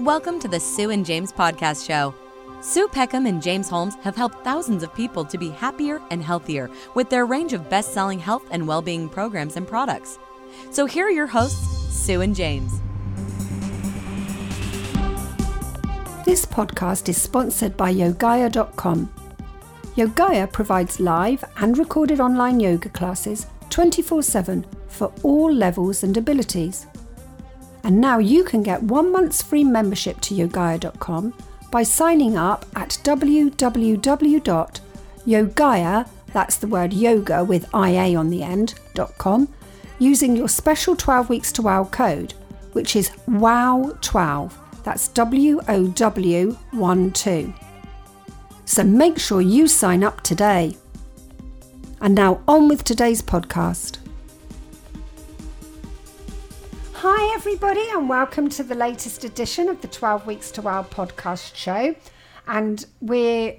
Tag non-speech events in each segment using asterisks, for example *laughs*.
Welcome to the Sue and James Podcast Show. Sue Peckham and James Holmes have helped thousands of people to be happier and healthier with their range of best selling health and well being programs and products. So here are your hosts, Sue and James. This podcast is sponsored by Yogaya.com. Yogaya provides live and recorded online yoga classes 24 7 for all levels and abilities. And now you can get one month's free membership to Yogaya.com by signing up at www.yogaya, that's the word yoga with IA on the end, .com, using your special 12 weeks to wow code, which is WOW12. That's W O W 1 2. So make sure you sign up today. And now on with today's podcast. Hi, everybody, and welcome to the latest edition of the 12 Weeks to Wow podcast show. And we're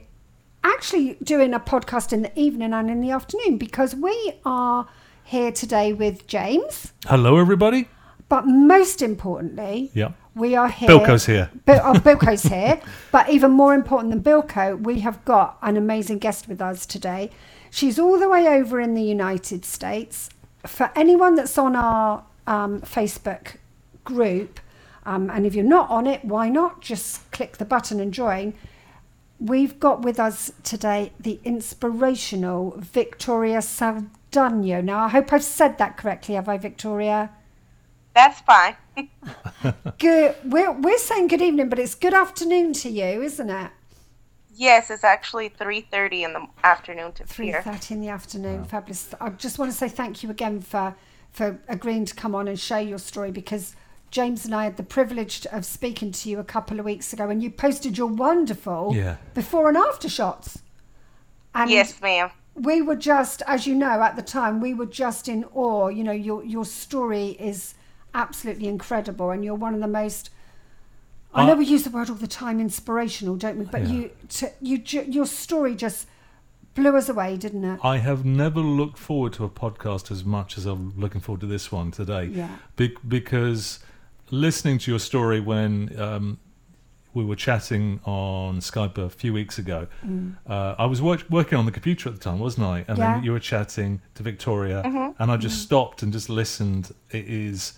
actually doing a podcast in the evening and in the afternoon because we are here today with James. Hello, everybody. But most importantly, Yeah. we are here. Bilko's here. Bil- oh, Bilko's here. *laughs* But even more important than Bilko, we have got an amazing guest with us today. She's all the way over in the United States. For anyone that's on our um, Facebook group, um, and if you're not on it, why not just click the button and join? We've got with us today the inspirational Victoria Saldano. Now, I hope I've said that correctly, have I, Victoria? That's fine. *laughs* Good. We're, we're saying good evening, but it's good afternoon to you, isn't it? Yes, it's actually 3:30 in the afternoon to Three here. thirty in the afternoon. Fabulous. I just want to say thank you again for for agreeing to come on and share your story because James and I had the privilege of speaking to you a couple of weeks ago, and you posted your wonderful Yeah. before and after shots. And Yes, ma'am. we were just, as you know, at the time, we were just in awe. You know, your your story is absolutely incredible, and you're one of the most. I know Uh, we use the word all the time, inspirational, don't we? But Yeah. you, to, you, ju- your story just blew us away, didn't it? I have never looked forward to a podcast as much as I'm looking forward to this one today. Yeah. Be- because listening to your story when um, we were chatting on Skype a few weeks ago, uh, I was work- working on the computer at the time, wasn't I? And Yeah. then you were chatting to Victoria, and I just stopped and just listened. It is.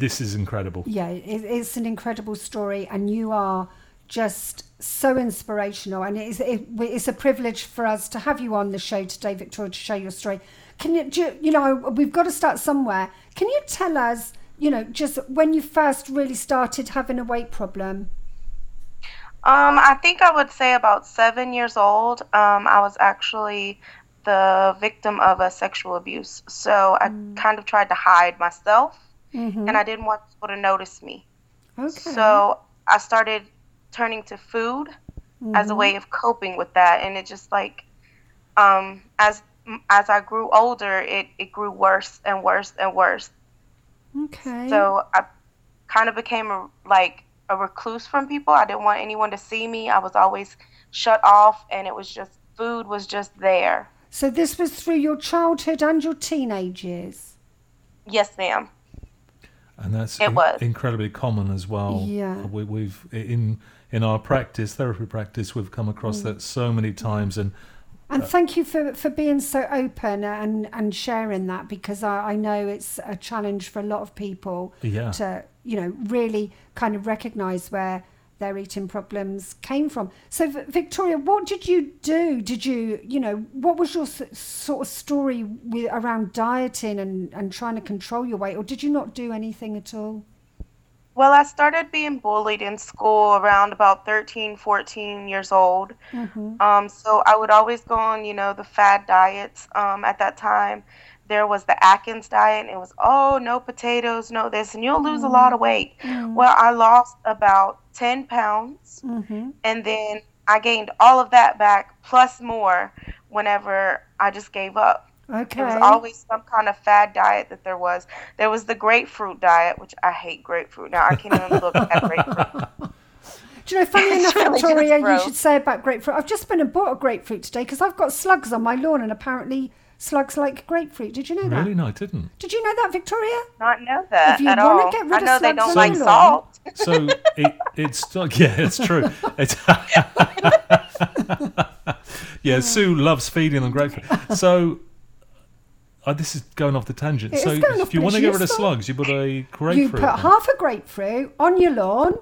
This is incredible. Yeah, it, it's an incredible story, and you are just so inspirational. And it is, it, it's a privilege for us to have you on the show today, Victoria, to share your story. Can you, do you, you know, we've got to start somewhere. Can you tell us, you know, just when you first really started having a weight problem? Um, I think I would say about seven years old. Um, I was actually the victim of a sexual abuse, so I kind of tried to hide myself, and I didn't want people to notice me. Okay. So I started turning to food as a way of coping with that, and it just like, um, as as I grew older, it it grew worse and worse and worse. okay. So I kind of became a, like a recluse from people. I didn't want anyone to see me. I was always shut off, and it was just food was just there. so this was through your childhood and your teenage years. Yes, ma'am. And that's It was. incredibly common as well. Yeah. Uh, we, we've in in our practice, therapy practice, we've come across Mm. that so many mm. times, and And uh, thank you for, for being so open and, and sharing that because I, I know it's a challenge for a lot of people Yeah. to, you know, really kind of recognize where their eating problems came from. So, V- Victoria, what did you do? Did you, you know, what was your s- sort of story with, around dieting and, and trying to control your weight, or did you not do anything at all? Well, I started being bullied in school around about 13, 14 years old. Um, so I would always go on, you know, the fad diets. Um, at that time, there was the Atkins diet, and it was, oh, no potatoes, no this, and you'll lose a mm-hmm. lot of weight. Mm-hmm. Well, I lost about 10 pounds, mm-hmm. and then I gained all of that back plus more whenever I just gave up. Okay. It was always some kind of fad diet that there was. There was the grapefruit diet, which I hate grapefruit. Now I can't even look at grapefruit. *laughs* Do you know, funny *laughs* enough, really Victoria, you should say about grapefruit. I've just been and bought a grapefruit today because I've got slugs on my lawn, and apparently slugs like grapefruit. Did you know Really? that? No, I didn't. Did you know that, Victoria? Not know that If you at wanna get rid I of know they slugs don't like lawn- salt. *laughs* So it, it's like *laughs* yeah, it's true. It's *laughs* yeah, Sue loves feeding them grapefruit. So uh, this is going off the tangent. It so is going off, if you want to get rid of slugs, you put a grapefruit. You put in. half a grapefruit on your lawn,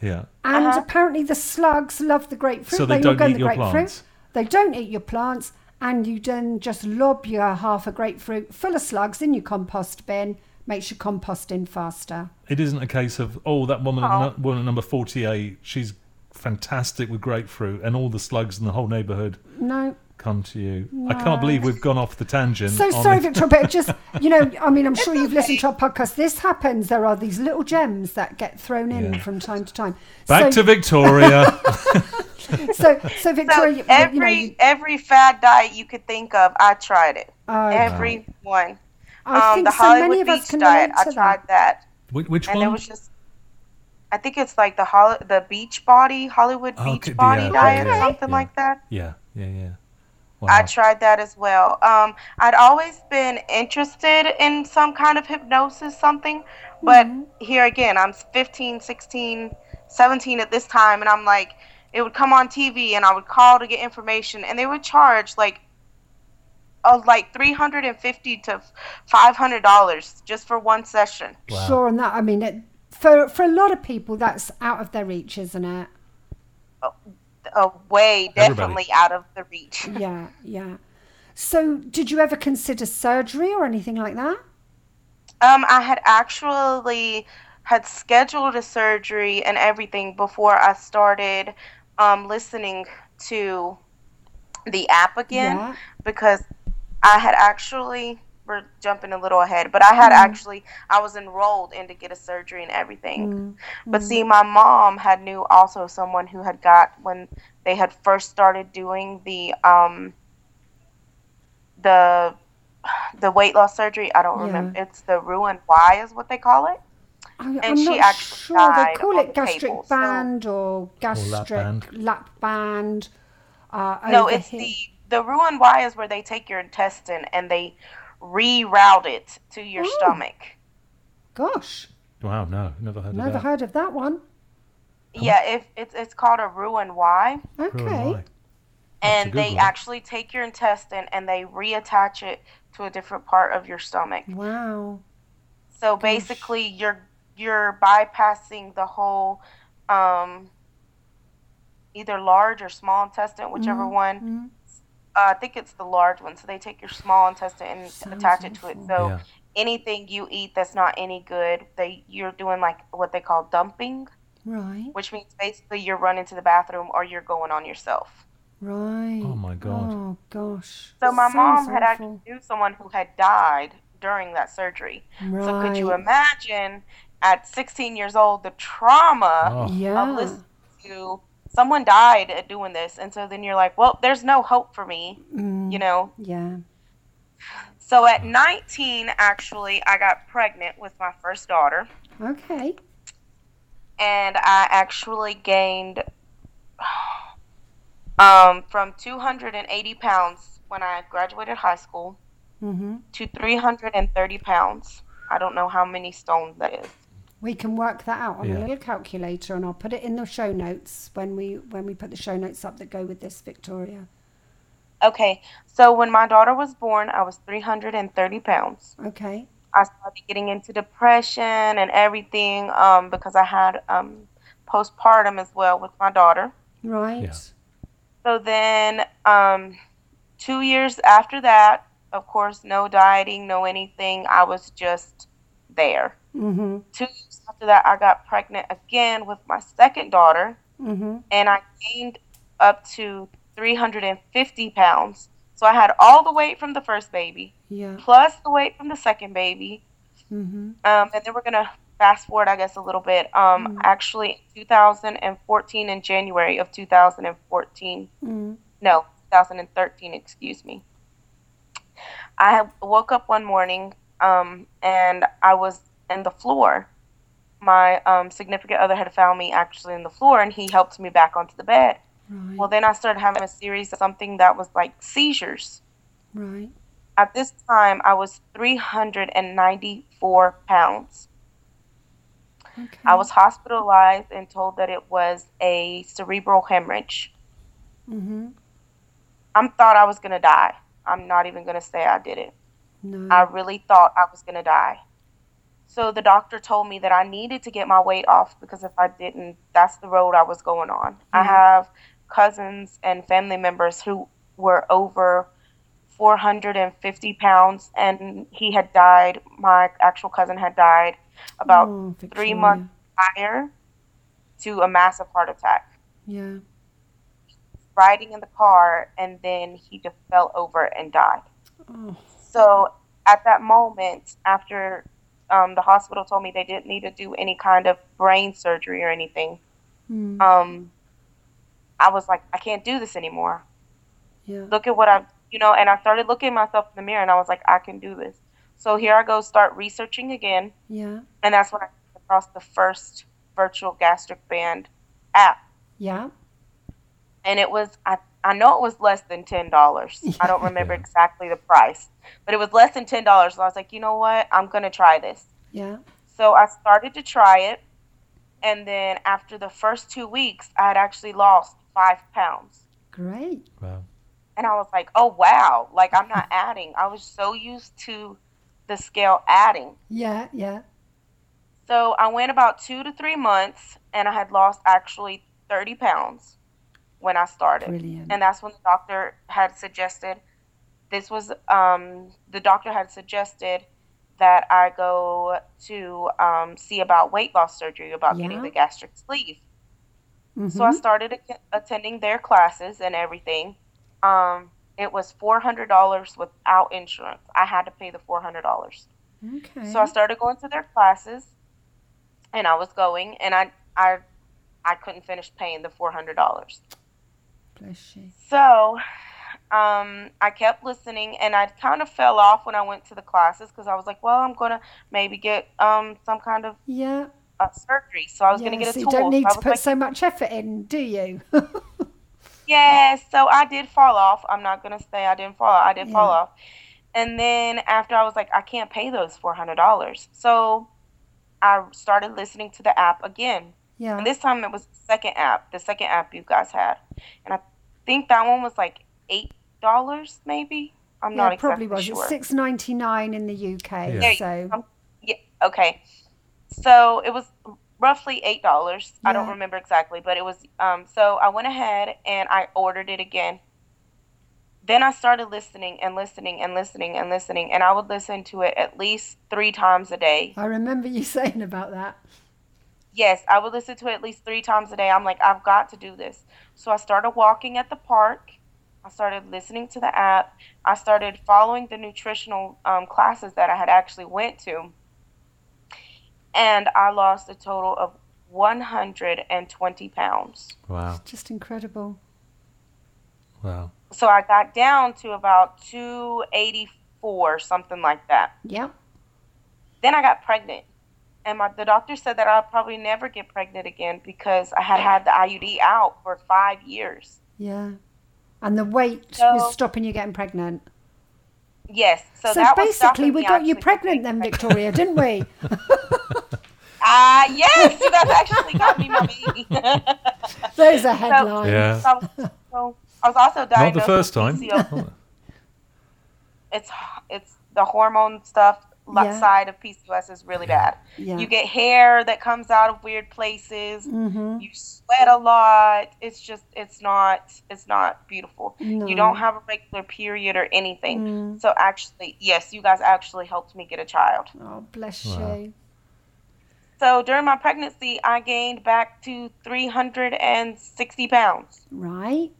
Yeah. and Uh-huh. apparently the slugs love the grapefruit. So they all don't eat the your grapefruit. plants? They don't eat your plants, and you then just lob your half a grapefruit full of slugs in your compost bin. Makes your composting faster. It isn't a case of oh that woman Oh. at woman at number forty eight. She's fantastic with grapefruit, and all the slugs in the whole neighbourhood No, come to you. I can't believe we've gone off the tangent. So sorry, the- Victoria, but just, *laughs* you know, I mean, I'm sure you've listened to our podcast. This happens. There are these little gems that get thrown in Yeah. from time to time. Back so, to Victoria. *laughs* *laughs* so, so Victoria, So you, you every know, you, every fad diet you could think of, I tried it. Oh, every one. I um, think the so Hollywood many of Beach can diet, I to tried that. that, which, which and one? it was just. I think it's like the Hol- the Beach Body Hollywood Oh, Beach Body yeah, diet yeah, or something yeah. like that. yeah, yeah, yeah. Wow. I tried that as well. Um, I'd always been interested in some kind of hypnosis, something, but here again, I'm 15, 16, 17 at this time, and I'm like, it would come on TV, and I would call to get information, and they would charge like, oh, like 350 to 500 dollars just for one session. Wow. Sure, and that, I mean, it, for, for a lot of people, that's out of their reach, isn't it? Uh, way Everybody. definitely out of the reach. *laughs* Yeah, yeah. So, did you ever consider surgery or anything like that? Um, I had actually had scheduled a surgery and everything before I started um, listening to the app again Yeah. because I had actually we're jumping a little ahead, but I had Mm-hmm. actually I was enrolled in to get a surgery and everything. Mm-hmm. But see, my mom had knew also someone who had got when they had first started doing the um the the weight loss surgery. I don't Yeah. remember. It's the Roux-en-Y is what they call it. I, And I'm she not actually sure. They call it the gastric table, so- band or gastric band. lap band. Uh, No, it's here. the the Roux-en-Y is where they take your intestine and they reroute it to your Oh. stomach. Gosh, Wow, no, never heard never of that. heard of that one. Yeah, if it's it's called a Roux-en-Y. Who am Okay. I? and they Google it. actually take your intestine and they reattach it to a different part of your stomach. Wow. So basically, you're you're bypassing the whole um, either large or small intestine, whichever Mm-hmm. one. Uh, I think it's the large one. So they take your small intestine and Sounds attach it to it. So Yeah. anything you eat that's not any good, they you're doing like what they call dumping, Right. which means basically you're running to the bathroom or you're going on yourself. Right. Oh, my God. Oh gosh. So my Sounds mom had actually awful. knew someone who had died during that surgery. So could you imagine at 16 years old the trauma Oh. of listening to someone died at doing this, and so then you're like, well, there's no hope for me, Mm, you know. yeah. So at 19, actually, I got pregnant with my first daughter, Okay. and I actually gained *sighs* um, from 280 pounds when I graduated high school hmm to 330 pounds. I don't know how many stones that is. We can work that out on Yeah. a little calculator, and I'll put it in the show notes when we when we put the show notes up that go with this, Victoria. Okay, so when my daughter was born, I was 330 pounds. Okay. I started getting into depression and everything um, because I had um, postpartum as well with my daughter. Right. Yeah. So then, um, two years after that, of course, no dieting, no anything. I was just there. Mm-hmm. Two years after that, I got pregnant again with my second daughter, Mm-hmm. and I gained up to 350 pounds. So I had all the weight from the first baby, Yeah. plus the weight from the second baby. Mm-hmm. Um, and then we're gonna fast forward, I guess, a little bit. Um, actually, 2014 in January of 2014, Mm. no, 2013, excuse me. I woke up one morning, um, and I was in the floor. My um, significant other had found me actually in the floor, and he helped me back onto the bed. Right. Well, then I started having a series of something that was like seizures. right. At this time, I was 394 pounds. Okay. I was hospitalized and told that it was a cerebral hemorrhage. Mm-hmm. I thought I was going to die. I'm not even going to say I did it. No. I really thought I was going to die. So the doctor told me that I needed to get my weight off because if I didn't, that's the road I was going on. I Mhm. have cousins and family members who were over 450 pounds, and he had died. My actual cousin had died about Oh, three months prior to a massive heart attack. Yeah. Riding in the car, and then he just fell over and died. Oh. So at that moment, after um, the hospital told me they didn't need to do any kind of brain surgery or anything, Mm. um, I was like, I can't do this anymore. Yeah. Look at what I've, you know, and I started looking at myself in the mirror and I was like, I can do this. So here I go, start researching again. Yeah. And that's when I came across the first virtual gastric band app. Yeah. And it was, I, I know it was less than $10. *laughs* I don't remember exactly the price, but it was less than $10. So I was like, you know what? I'm going to try this. Yeah. So I started to try it. And then after the first two weeks, I had actually lost five pounds. Great. Wow. And I was like, oh, wow. Like, I'm not *laughs* adding. I was so used to the scale adding. Yeah. Yeah. So I went about two to three months and I had lost actually 30 pounds when I started. Brilliant. And that's when the doctor had suggested this was, um, the doctor had suggested that I go to um, see about weight loss surgery, about Yeah. getting the gastric sleeve. So I Mhm. started at- attending their classes and everything. Um, it was four hundred dollars without insurance. I had to pay the four hundred dollars. Okay. So I started going to their classes, and I was going, and I I I couldn't finish paying the four hundred dollars. Bless you. So um, I kept listening, and I kind of fell off when I went to the classes because I was like, well, I'm gonna maybe get um some kind of Yeah. uh, surgery. So I was yeah. gonna get a so you don't need so to put like, so much effort in, do you? *laughs* Yeah, so I did fall off. I'm not gonna say I didn't fall off. I did fall off. And then after I was like, I can't pay those four hundred dollars. So I started listening to the app again. Yeah. And this time it was the second app, the second app you guys had. And I think that one was like eight dollars maybe. I'm yeah, not it probably exactly was. sure. It's six ninety nine in the UK. Yeah. So go. Yeah, okay. So it was roughly eight dollars. I don't remember exactly, but it was um so I went ahead and I ordered it again. Then I started listening and listening and listening and listening and I would listen to it at least three times a day. I remember you *laughs* saying about that. Yes, I would listen to it at least three times a day. I'm like, I've got to do this. So I started walking at the park. I started listening to the app. I started following the nutritional um, classes that I had actually went to, and I lost a total of 120 pounds. Wow. it's Just incredible. Wow. So I got down to about 284, something like that. Yeah. Then I got pregnant. And my, the doctor said that I'll probably never get pregnant again because I had had the IUD out for five years. Yeah. And the weight So- was stopping you getting pregnant. Yes. So, So, that basically, stopping we got you pregnant then, Victoria, didn't we? Ah, *laughs* yes, you guys actually got me my baby. *laughs* Those are headlines. Yeah. So I was, so I was also Not diagnosed the first time. It's it's the hormone stuff li- Yeah. side of PCOS is really bad. Yeah. You get hair that comes out of weird places. hmm You sweat a lot. It's just it's not it's not beautiful. No. You don't have a regular period or anything. Mm. So actually, yes, you guys actually helped me get a child. Oh, bless Wow. you. So during my pregnancy, I gained back to 360 pounds. Right.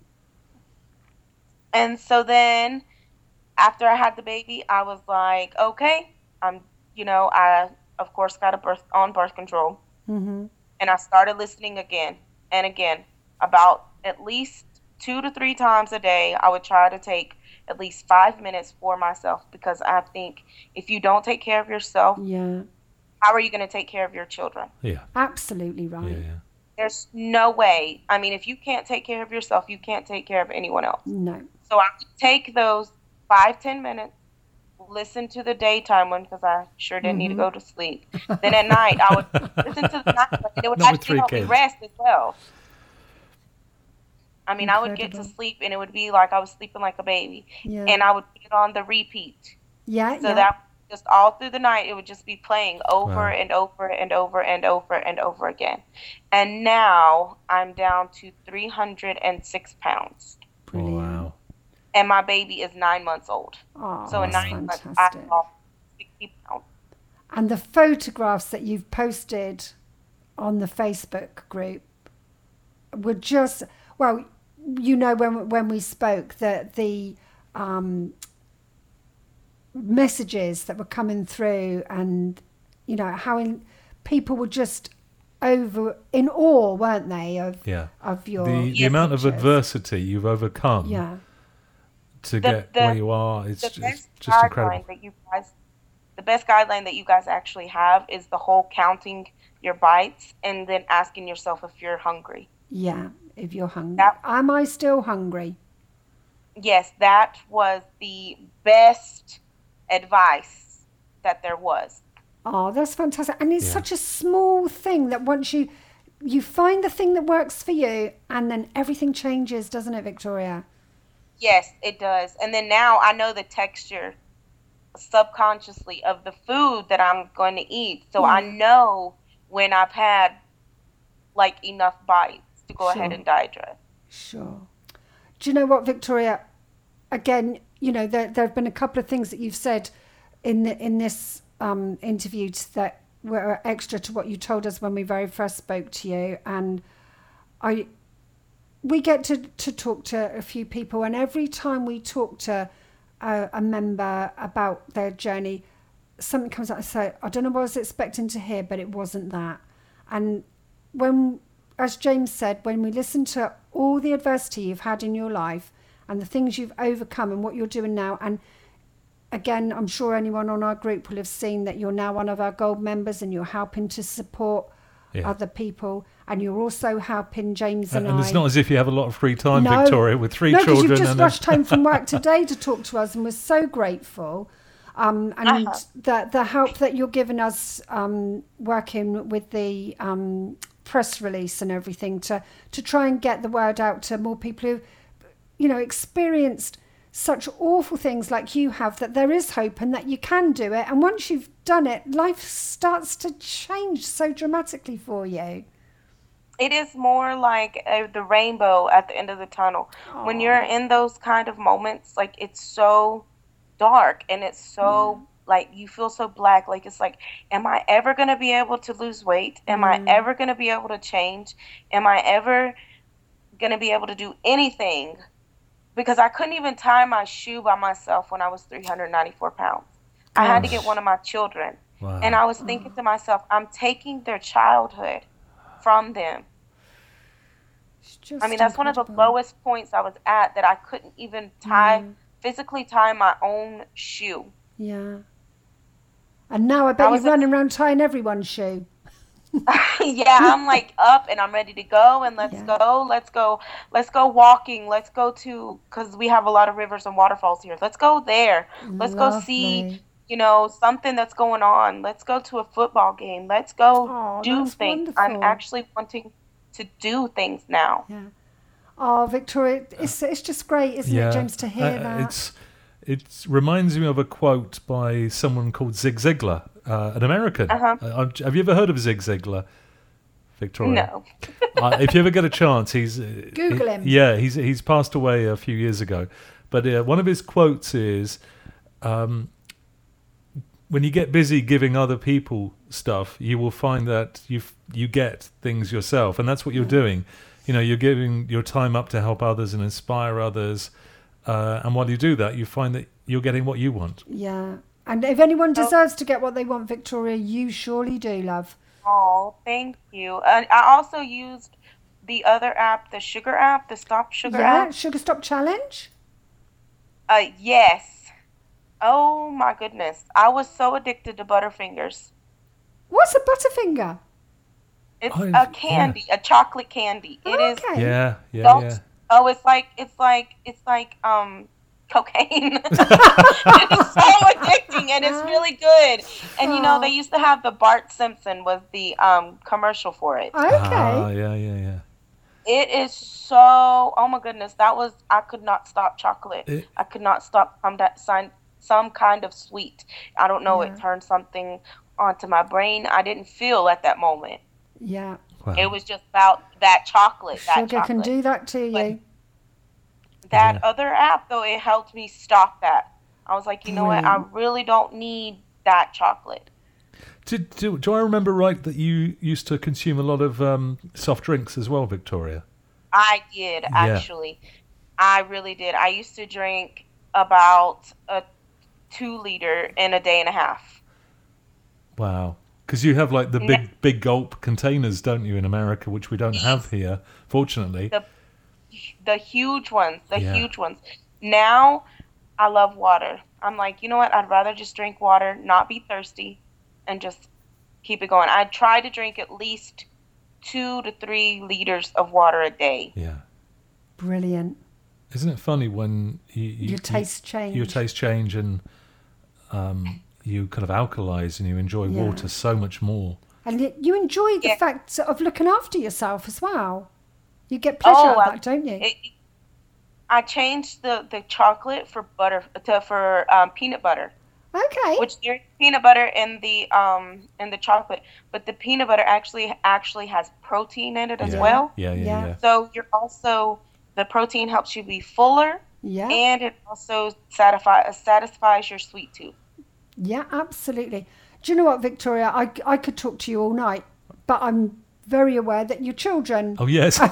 And so then after I had the baby, I was like, okay, I'm, you know, I of course got a birth on birth control hmm and I started listening again and again about at least 2 to 3 times a day. I would try to take at least 5 minutes for myself because I think if you don't take care of yourself, Yeah. how are you going to take care of your children? Yeah. Absolutely Yeah. right. Yeah. There's no way. I mean, if you can't take care of yourself, you can't take care of anyone else. No. So I would take those five, ten minutes listen to the daytime one because I sure didn't need to Mm-hmm. go to sleep. Then at night, I would *laughs* listen to the night one, and it would with actually help me rest as well. I mean, I would get to sleep, and it would be like I was sleeping like a baby, Yeah. and I would put it on the repeat. yeah, So yeah. that just all through the night, it would just be playing over Wow. and over and over and over and over again. And now I'm down to 306 pounds. And my baby is nine months old. Oh, So in that's nine months, fantastic. I've lost 60 pounds. And the photographs that you've posted on the Facebook group were just well, you know when when we spoke that the um, messages that were coming through and you know how in, people were just over in awe, weren't they, of Yeah. of your The, the amount of adversity you've overcome yeah to The- get the- where you are, it's the just, best just guideline incredible. that you guys the best guideline that you guys actually have is the whole counting your bites and then asking yourself if you're hungry yeah if you're hungry That- am I still hungry yes that was the best advice that there was Oh, that's fantastic. And it's Yeah. such a small thing that once you you find the thing that works for you and then everything changes, doesn't it, Victoria? Yes it does and then now i know the texture subconsciously of the food that i'm going to eat so i Mm. know when i've had like enough bites to go ahead and digest Sure. Do you know what, Victoria? Again, you know, there there have been a couple of things that you've said in the, in this um, interview that were extra to what you told us when we very first spoke to you, and I we get to, to talk to a few people, and every time we talk to a, a member about their journey, something comes out and say, I don't know what I was expecting to hear, but it wasn't that. And when, as James said, when we listen to all the adversity you've had in your life and the things you've overcome and what you're doing now, and again, I'm sure anyone on our group will have seen that you're now one of our gold members and you're helping to support Yeah. other people, and you're also helping James and, And, and I. it's not as if you have a lot of free time, No. Victoria, with three no, 'cause children. you've just and rushed home from work today to talk to us, and we're so grateful. Um, and Uh-huh. the the help that you're giving us um, working with the um, press release and everything to to try and get the word out to more people who, you know, experienced such awful things like you have. That there is hope and that you can do it. And once you've done it, life starts to change so dramatically for you. it is more like uh, the rainbow at the end of the tunnel. When you're in those kind of moments, like it's so dark and it's so like you feel so black. Like it's like, am I ever gonna be able to lose weight? Am I ever gonna be able to change? Am I ever gonna be able to do anything? Because I couldn't even tie my shoe by myself when I was 394 pounds. I had to get one of my children. Wow. And I was thinking to myself, I'm taking their childhood from them. Just I mean, that's one of the lowest points I was at that I couldn't even tie, physically tie my own shoe. Yeah. And now I bet I you're running around tying everyone's shoe. *laughs* yeah, I'm like up and I'm ready to go and let's Yeah. go. Let's go. Let's go walking. Let's go to cuz we have a lot of rivers and waterfalls here. Let's go there. Let's go see, you know, something that's going on. Let's go to a football game. Let's go Oh, do things. wonderful. I'm actually wanting to do things now. Yeah. Oh, Victoria, it's it's just great, isn't it, James, to hear Uh, that? It's it reminds me of a quote by someone called Zig Ziglar, uh, an American. Uh-huh. Uh, have you ever heard of Zig Ziglar, Victoria? No. *laughs* uh, if you ever get a chance, he's uh, Google he- him. Yeah, he's he's passed away a few years ago, but uh, one of his quotes is, um, "When you get busy giving other people stuff, you will find that you you get things yourself, and that's what you're doing. You know, you're giving your time up to help others and inspire others, uh, and while you do that, you find that you're getting what you want. yeah. And if anyone deserves to get what they want, Victoria, you surely do, love. Oh, thank you. And I also used the other app, the Sugar app, the Stop Sugar yeah, app. Sugar Stop Challenge. Uh, yes. Oh my goodness, I was so addicted to Butterfingers. What's a Butterfinger? It's I've- a candy, a chocolate candy. It is. Okay. Yeah, yeah, Don't- yeah. Oh, it's like it's like it's like um cocaine. *laughs* *laughs* it's so addicting and it's really good. And you know, they used to have the Bart Simpson was the um, commercial for it. Okay. Ah, yeah, yeah, yeah. It is so oh my goodness, that was I could not stop chocolate. It- I could not stop some that sign some kind of sweet. I don't know, Yeah. it turned something onto my brain. I didn't feel at that moment. yeah. Wow. It was just about that chocolate. That Sugar chocolate. can do that to But- you. that Yeah. other app though it helped me stop that i was like you know what i really don't need that chocolate Did, do, do I remember right that you used to consume a lot of um, soft drinks as well, Victoria? i did actually i really did i used to drink about a two liter in a day and a half Wow. Because you have like the big, big gulp containers, don't you, in America, which we don't have here, fortunately. The- the huge ones the Yeah. huge ones now i love water i'm like you know what i'd rather just drink water not be thirsty and just keep it going i try to drink at least two to three liters of water a day Yeah. Brilliant. Isn't it funny when you, you Your taste change. your taste change and um, you kind of alkalize and you enjoy Yeah. water so much more. And y- you enjoy the Yeah. fact of looking after yourself as well. You get pleasure Oh, out of that, don't you? it, I changed the, the chocolate for butter to for um, peanut butter, okay. which there's peanut butter in the um in the chocolate, but the peanut butter actually actually has protein in it as yeah. well. Yeah, yeah, Yeah. yeah. So you're also the protein helps you be fuller, yeah. and it also satisfy satisfies your sweet tooth. Yeah, absolutely. Do you know what, Victoria? I, I could talk to you all night, but I'm very aware that your children Oh, yes. are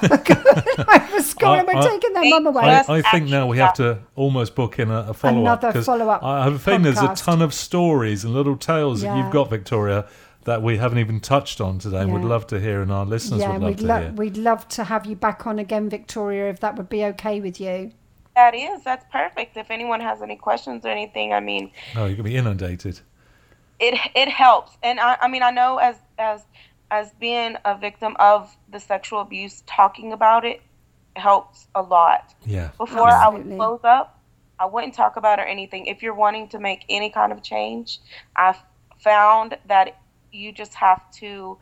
school and we're taking their I- mum away. I, I think now we have to almost book in a, a follow up. Another follow-up I have a feeling there's a ton of stories and little tales that you've got, Victoria, that we haven't even touched on today and would love to hear, and our listeners yeah, would love we'd, to lo- hear. we'd love to have you back on again, Victoria, if that would be okay with you. That is that's perfect. If anyone has any questions or anything, I mean, Oh, you're going to be inundated. it it helps and I, I mean i know as as as being a victim of the sexual abuse talking about it helps a lot Yeah. before i would close up i wouldn't talk about it or anything if you're wanting to make any kind of change i've found that you just have to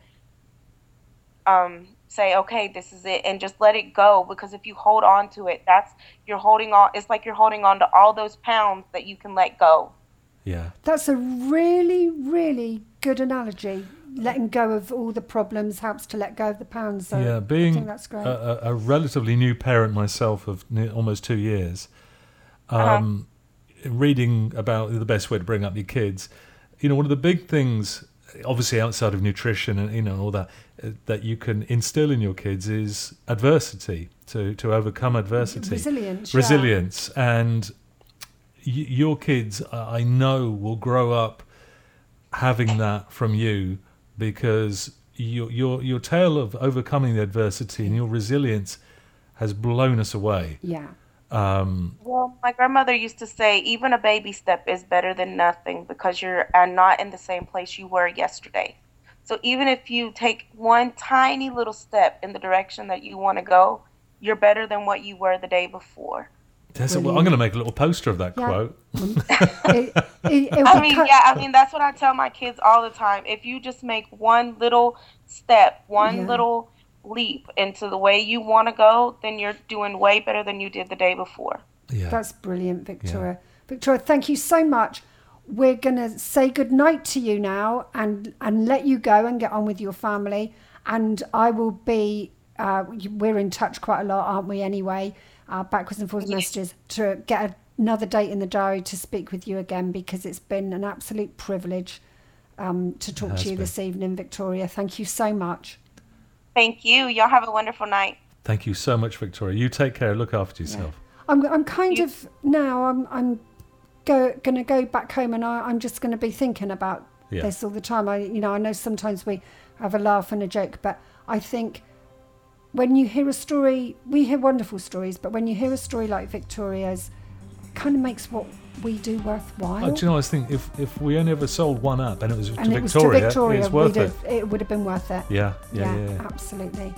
um say okay this is it and just let it go because if you hold on to it that's you're holding on it's like you're holding on to all those pounds that you can let go Yeah. That's a really, really good analogy. Letting go of all the problems helps to let go of the pounds. So yeah, being think that's great. a, a, a relatively new parent myself of almost two years, Uh-huh. um, reading about the best way to bring up your kids, you know, one of the big things, obviously outside of nutrition and you know all that, uh, that you can instill in your kids is adversity to to overcome adversity, Resilience. yeah. resilience, and y- your kids, I know, will grow up having that from you because your your your tale of overcoming the adversity and your resilience has blown us away. Yeah. Um, Well, my grandmother used to say, even a baby step is better than nothing because you're uh, not in the same place you were yesterday. So even if you take one tiny little step in the direction that you want to go, you're better than what you were the day before. That's a- I'm going to make a little poster of that Yeah. quote. *laughs* It, it, it'll I mean, cut- yeah, I mean, that's what I tell my kids all the time. If you just make one little step, one Yeah. little leap into the way you want to go, then you're doing way better than you did the day before. Yeah, That's brilliant, Victoria. Victoria, thank you so much. We're going to say good night to you now and, and let you go and get on with your family. And I will be, uh, we're in touch quite a lot, aren't we, anyway? Uh, backwards and forwards messages to get another date in the diary to speak with you again because it's been an absolute privilege um, to talk to you been. this evening, Victoria. Thank you so much. Thank you. Y'all have a wonderful night. Thank you so much, Victoria. You take care. Look after yourself. I'm, I'm kind You- of now. I'm I'm go going to go back home, and I, I'm just going to be thinking about Yeah. this all the time. I you know I know sometimes we have a laugh and a joke, but I think when you hear a story, we hear wonderful stories, but when you hear a story like Victoria's, it kind of makes what we do worthwhile. Oh, do you know? I was thinking if if we only ever sold one up and it was to and it was Victoria, to Victoria, it's worth we'd it. have, it would have been worth it. Yeah, yeah, yeah. yeah. absolutely.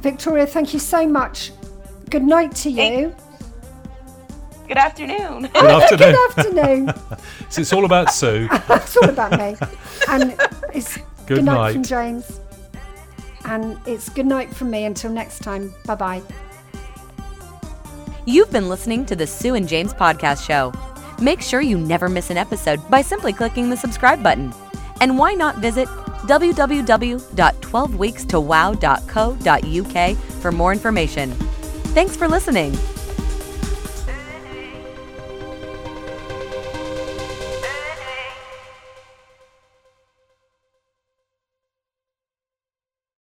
Victoria, thank you so much. Good night to you. Thank- Good afternoon. Good *laughs* afternoon. Good afternoon. *laughs* so it's all about Sue. *laughs* it's all about me. And it's Good good, night, night. from James. And it's good night from me until next time. Bye bye. You've been listening to the Sue and James Podcast Show. Make sure you never miss an episode by simply clicking the subscribe button. And why not visit www.12weekstowow.co.uk for more information. Thanks for listening.